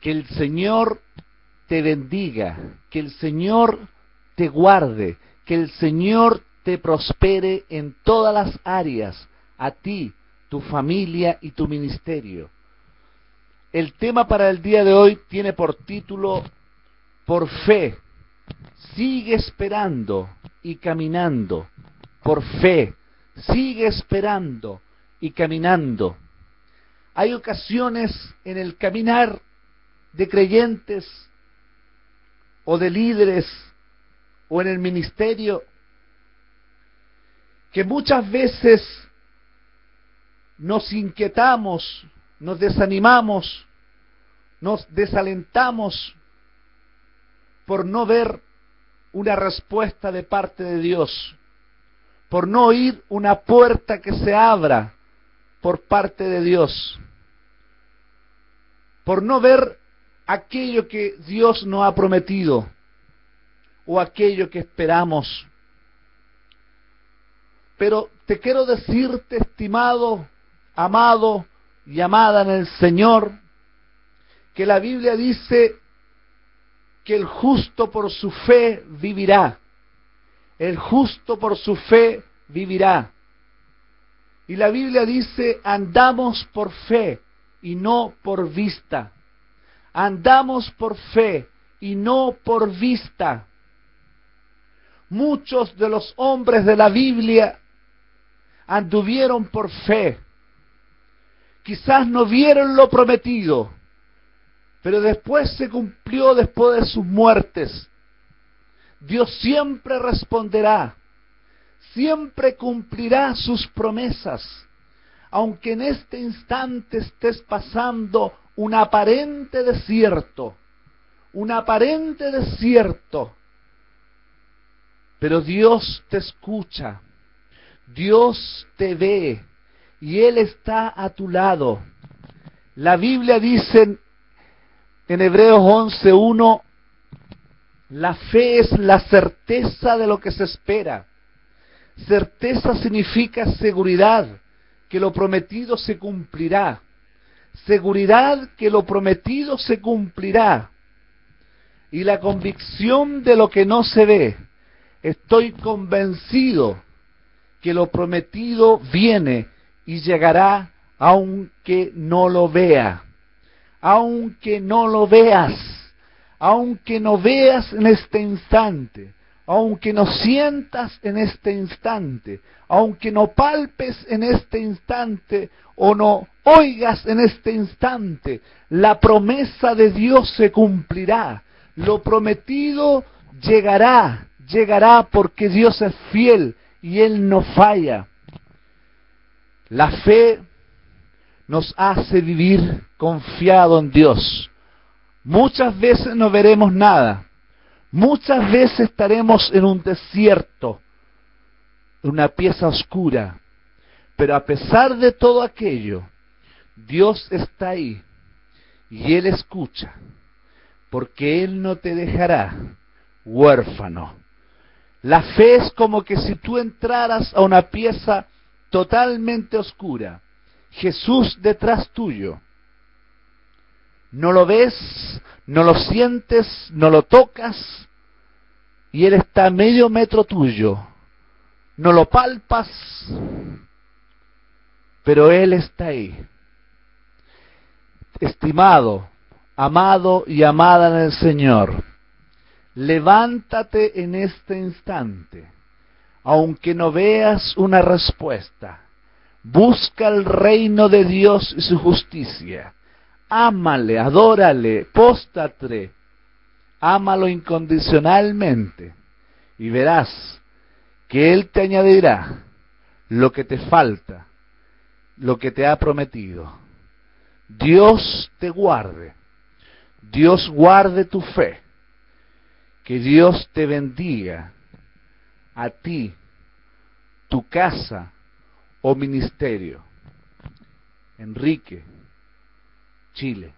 Que el Señor te bendiga, que el Señor te guarde, que el Señor te prospere en todas las áreas, a ti, tu familia y tu ministerio. El tema para el día de hoy tiene por título Por fe. Sigue esperando y caminando. Por fe. Sigue esperando y caminando. Hay ocasiones en el caminar de creyentes o de líderes o en el ministerio que muchas veces nos inquietamos, nos desanimamos, nos desalentamos por no ver una respuesta de parte de Dios, por no oír una puerta que se abra por parte de Dios, por no ver aquello que Dios nos ha prometido o aquello que esperamos. Pero te quiero decirte, estimado, amado y amada en el Señor, que la Biblia dice que el justo por su fe vivirá. El justo por su fe vivirá. Y la Biblia dice, andamos por fe y no por vista. Andamos por fe y no por vista. Muchos de los hombres de la Biblia anduvieron por fe. Quizás no vieron lo prometido, pero después se cumplió después de sus muertes. Dios siempre responderá, siempre cumplirá sus promesas, aunque en este instante estés pasando un aparente desierto, un aparente desierto, pero Dios te escucha, Dios te ve y Él está a tu lado. La Biblia dice en Hebreos 11.1, la fe es la certeza de lo que se espera. Certeza significa seguridad, que lo prometido se cumplirá. Seguridad que lo prometido se cumplirá. Y la convicción de lo que no se ve. Estoy convencido que lo prometido viene y llegará aunque no lo vea. Aunque no lo veas. Aunque no veas en este instante. Aunque no sientas en este instante. Aunque no palpes en este instante o no oigas en este instante. La promesa de Dios se cumplirá. Lo prometido llegará. Llegará porque Dios es fiel y Él no falla. La fe nos hace vivir confiado en Dios. Muchas veces no veremos nada. Muchas veces estaremos en un desierto, en una pieza oscura. Pero a pesar de todo aquello, Dios está ahí y Él escucha, porque Él no te dejará huérfano. La fe es como que si tú entraras a una pieza totalmente oscura, Jesús detrás tuyo. No lo ves, no lo sientes, no lo tocas, y Él está a medio metro tuyo. No lo palpas, pero Él está ahí. Estimado, amado y amada en el Señor, levántate en este instante, aunque no veas una respuesta. Busca el reino de Dios y su justicia. Ámale, adórale, póstate. Ámalo incondicionalmente y verás que Él te añadirá lo que te falta, lo que te ha prometido. Dios te guarde. Dios guarde tu fe que Dios te bendiga a ti, tu casa o ministerio. Enrique, Chile.